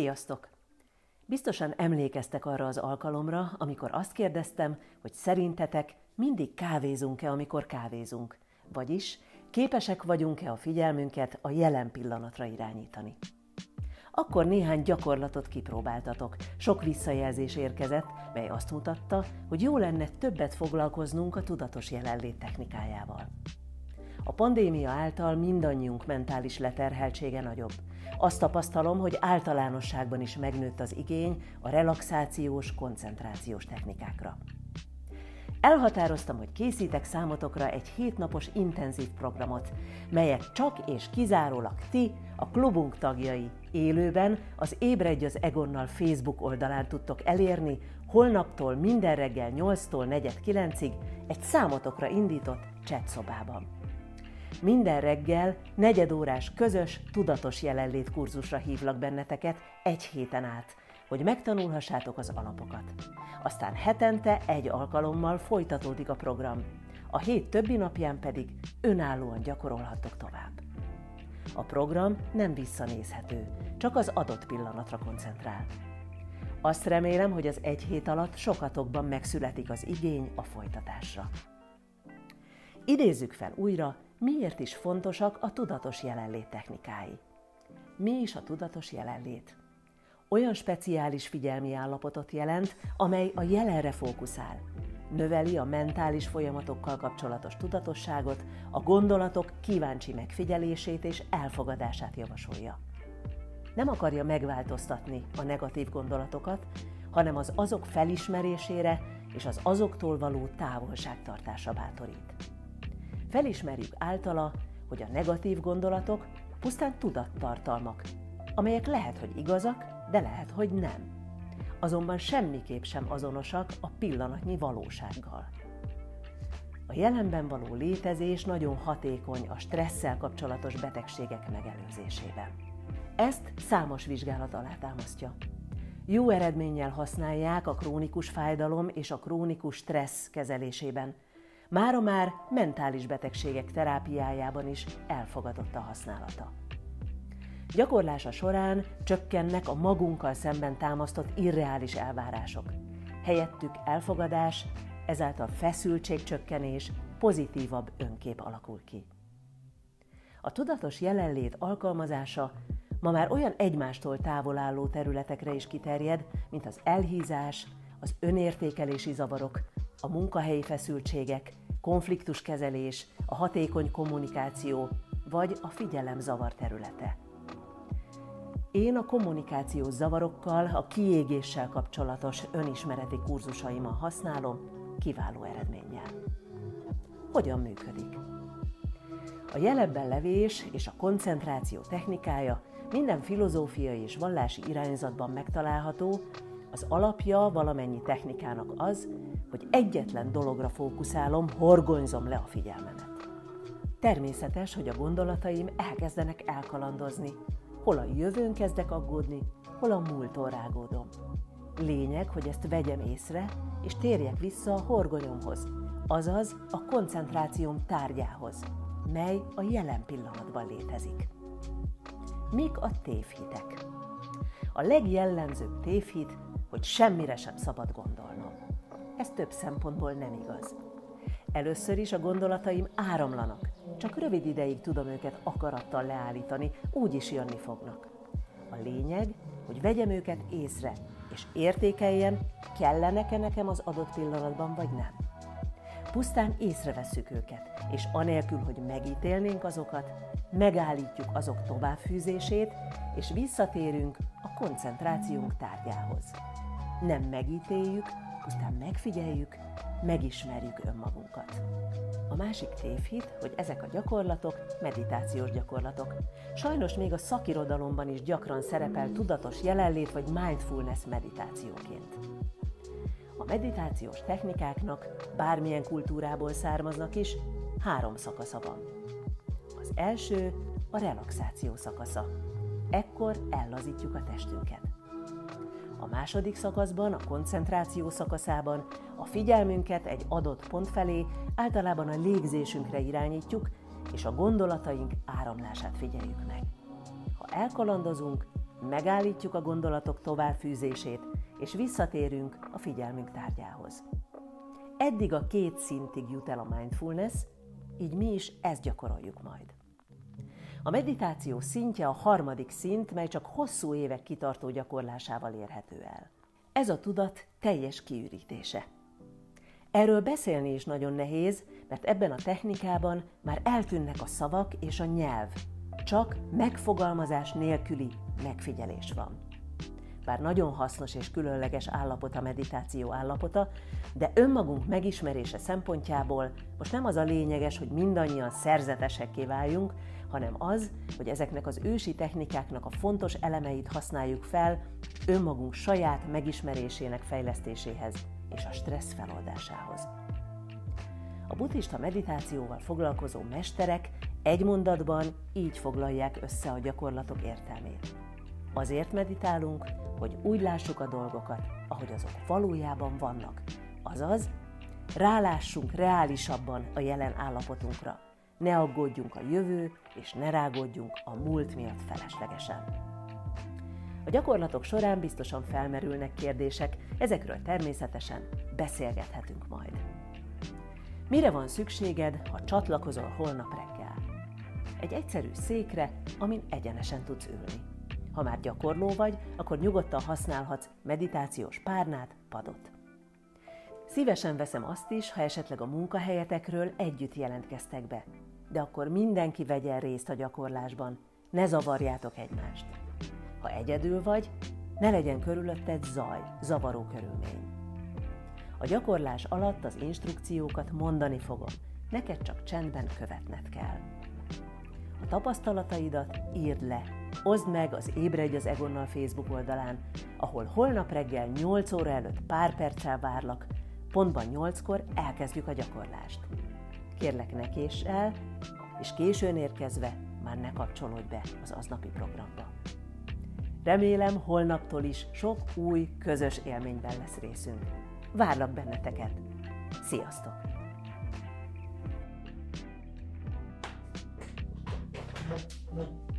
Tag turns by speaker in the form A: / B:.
A: Sziasztok! Biztosan emlékeztek arra az alkalomra, amikor azt kérdeztem, hogy szerintetek mindig kávézunk-e, amikor kávézunk, vagyis képesek vagyunk-e a figyelmünket a jelen pillanatra irányítani. Akkor néhány gyakorlatot kipróbáltatok. Sok visszajelzés érkezett, mely azt mutatta, hogy jó lenne többet foglalkoznunk a tudatos jelenlét technikájával. A pandémia által mindannyiunk mentális leterheltsége nagyobb. Azt tapasztalom, hogy általánosságban is megnőtt az igény a relaxációs, koncentrációs technikákra. Elhatároztam, hogy készítek számotokra egy hétnapos intenzív programot, melyet csak és kizárólag ti, a klubunk tagjai élőben az Ébredj az Egonnal Facebook oldalán tudtok elérni, holnaptól minden reggel 8-tól 4-9-ig egy számotokra indított chat szobában. Minden reggel negyedórás közös, tudatos jelenlét kurzusra hívlak benneteket egy héten át, hogy megtanulhassátok az alapokat. Aztán hetente egy alkalommal folytatódik a program, a hét többi napján pedig önállóan gyakorolhattok tovább. A program nem visszanézhető, csak az adott pillanatra koncentrál. Azt remélem, hogy az egy hét alatt sokatokban megszületik az igény a folytatásra. Idézzük fel újra, miért is fontosak a tudatos jelenlét technikái. Mi is a tudatos jelenlét? Olyan speciális figyelmi állapotot jelent, amely a jelenre fókuszál. Növeli a mentális folyamatokkal kapcsolatos tudatosságot, a gondolatok kíváncsi megfigyelését és elfogadását javasolja. Nem akarja megváltoztatni a negatív gondolatokat, hanem az azok felismerésére és az azoktól való távolságtartásra bátorít. Felismerjük általa, hogy a negatív gondolatok pusztán tudattartalmak, amelyek lehet, hogy igazak, de lehet, hogy nem. Azonban semmiképp sem azonosak a pillanatnyi valósággal. A jelenben való létezés nagyon hatékony a stresszel kapcsolatos betegségek megelőzésében. Ezt számos vizsgálat alátámasztja. Jó eredménnyel használják a krónikus fájdalom és a krónikus stressz kezelésében. Mára már mentális betegségek terápiájában is elfogadott a használata. Gyakorlása során csökkennek a magunkkal szemben támasztott irreális elvárások. Helyettük elfogadás, ezáltal feszültségcsökkenés, pozitívabb önkép alakul ki. A tudatos jelenlét alkalmazása ma már olyan egymástól távol álló területekre is kiterjed, mint az elhízás, az önértékelési zavarok, a munkahelyi feszültségek, konfliktuskezelés, a hatékony kommunikáció vagy a figyelemzavar területe. Én a kommunikációs zavarokkal, a kiégéssel kapcsolatos önismereti kurzusaimmal használom, kiváló eredménnyel. Hogyan működik? A jelebben levés és a koncentráció technikája minden filozófiai és vallási irányzatban megtalálható, az alapja valamennyi technikának az, hogy egyetlen dologra fókuszálom, horgonyzom le a figyelmemet. Természetes, hogy a gondolataim elkezdenek elkalandozni, hol a jövőn kezdek aggódni, hol a múltól rágódom. Lényeg, hogy ezt vegyem észre, és térjek vissza a horgonyomhoz, azaz a koncentrációm tárgyához, mely a jelen pillanatban létezik. Mik a tévhitek? A legjellemzőbb tévhit, hogy semmire sem szabad gondolnom. Ez több szempontból nem igaz. Először is a gondolataim áramlanak, csak rövid ideig tudom őket akarattal leállítani, úgy is jönni fognak. A lényeg, hogy vegyem őket észre, és értékeljem, kellenek-e nekem az adott pillanatban, vagy nem. Pusztán észrevesszük őket, és anélkül, hogy megítélnénk azokat, megállítjuk azok továbbfűzését, és visszatérünk a koncentrációnk tárgyához. Nem megítéljük, pusztán megfigyeljük, megismerjük önmagunkat. A másik tévhit, hogy ezek a gyakorlatok meditációs gyakorlatok. Sajnos még a szakirodalomban is gyakran szerepel tudatos jelenlét vagy mindfulness meditációként. A meditációs technikáknak bármilyen kultúrából származnak is, három szakasza van. Az első a relaxáció szakasza. Ekkor ellazítjuk a testünket. Második szakaszban, a koncentráció szakaszában a figyelmünket egy adott pont felé, általában a légzésünkre irányítjuk, és a gondolataink áramlását figyeljük meg. Ha elkalandozunk, megállítjuk a gondolatok továbbfűzését, és visszatérünk a figyelmünk tárgyához. Eddig a két szintig jut el a mindfulness, így mi is ezt gyakoroljuk majd. A meditáció szintje a harmadik szint, mely csak hosszú évek kitartó gyakorlásával érhető el. Ez a tudat teljes kiürítése. Erről beszélni is nagyon nehéz, mert ebben a technikában már eltűnnek a szavak és a nyelv, csak megfogalmazás nélküli megfigyelés van. Bár nagyon hasznos és különleges állapot a meditáció állapota, de önmagunk megismerése szempontjából most nem az a lényeges, hogy mindannyian szerzetesekké váljunk, hanem az, hogy ezeknek az ősi technikáknak a fontos elemeit használjuk fel önmagunk saját megismerésének fejlesztéséhez és a stressz feloldásához. A buddhista meditációval foglalkozó mesterek egy mondatban így foglalják össze a gyakorlatok értelmét. Azért meditálunk, hogy úgy lássuk a dolgokat, ahogy azok valójában vannak. Azaz, rálássunk reálisabban a jelen állapotunkra. Ne aggódjunk a jövő, és ne rágódjunk a múlt miatt feleslegesen. A gyakorlatok során biztosan felmerülnek kérdések, ezekről természetesen beszélgethetünk majd. Mire van szükséged, ha csatlakozol holnap reggel? Egy egyszerű székre, amin egyenesen tudsz ülni. Ha már gyakorló vagy, akkor nyugodtan használhatsz meditációs párnát, padot. Szívesen veszem azt is, ha esetleg a munkahelyetekről együtt jelentkeztek be, de akkor mindenki vegyen részt a gyakorlásban, ne zavarjátok egymást. Ha egyedül vagy, ne legyen körülötted zaj, zavaró körülmény. A gyakorlás alatt az instrukciókat mondani fogom, neked csak csendben követned kell. A tapasztalataidat írd le, oszd meg az Ébredj az Egonnal Facebook oldalán, ahol holnap reggel 8 óra előtt pár perccel várlak, pontban 8-kor elkezdjük a gyakorlást. Kérlek ne kés el, és későn érkezve már ne kapcsolódj be az aznapi programba. Remélem holnaptól is sok új, közös élményben lesz részünk. Várlak benneteket! Sziasztok! no.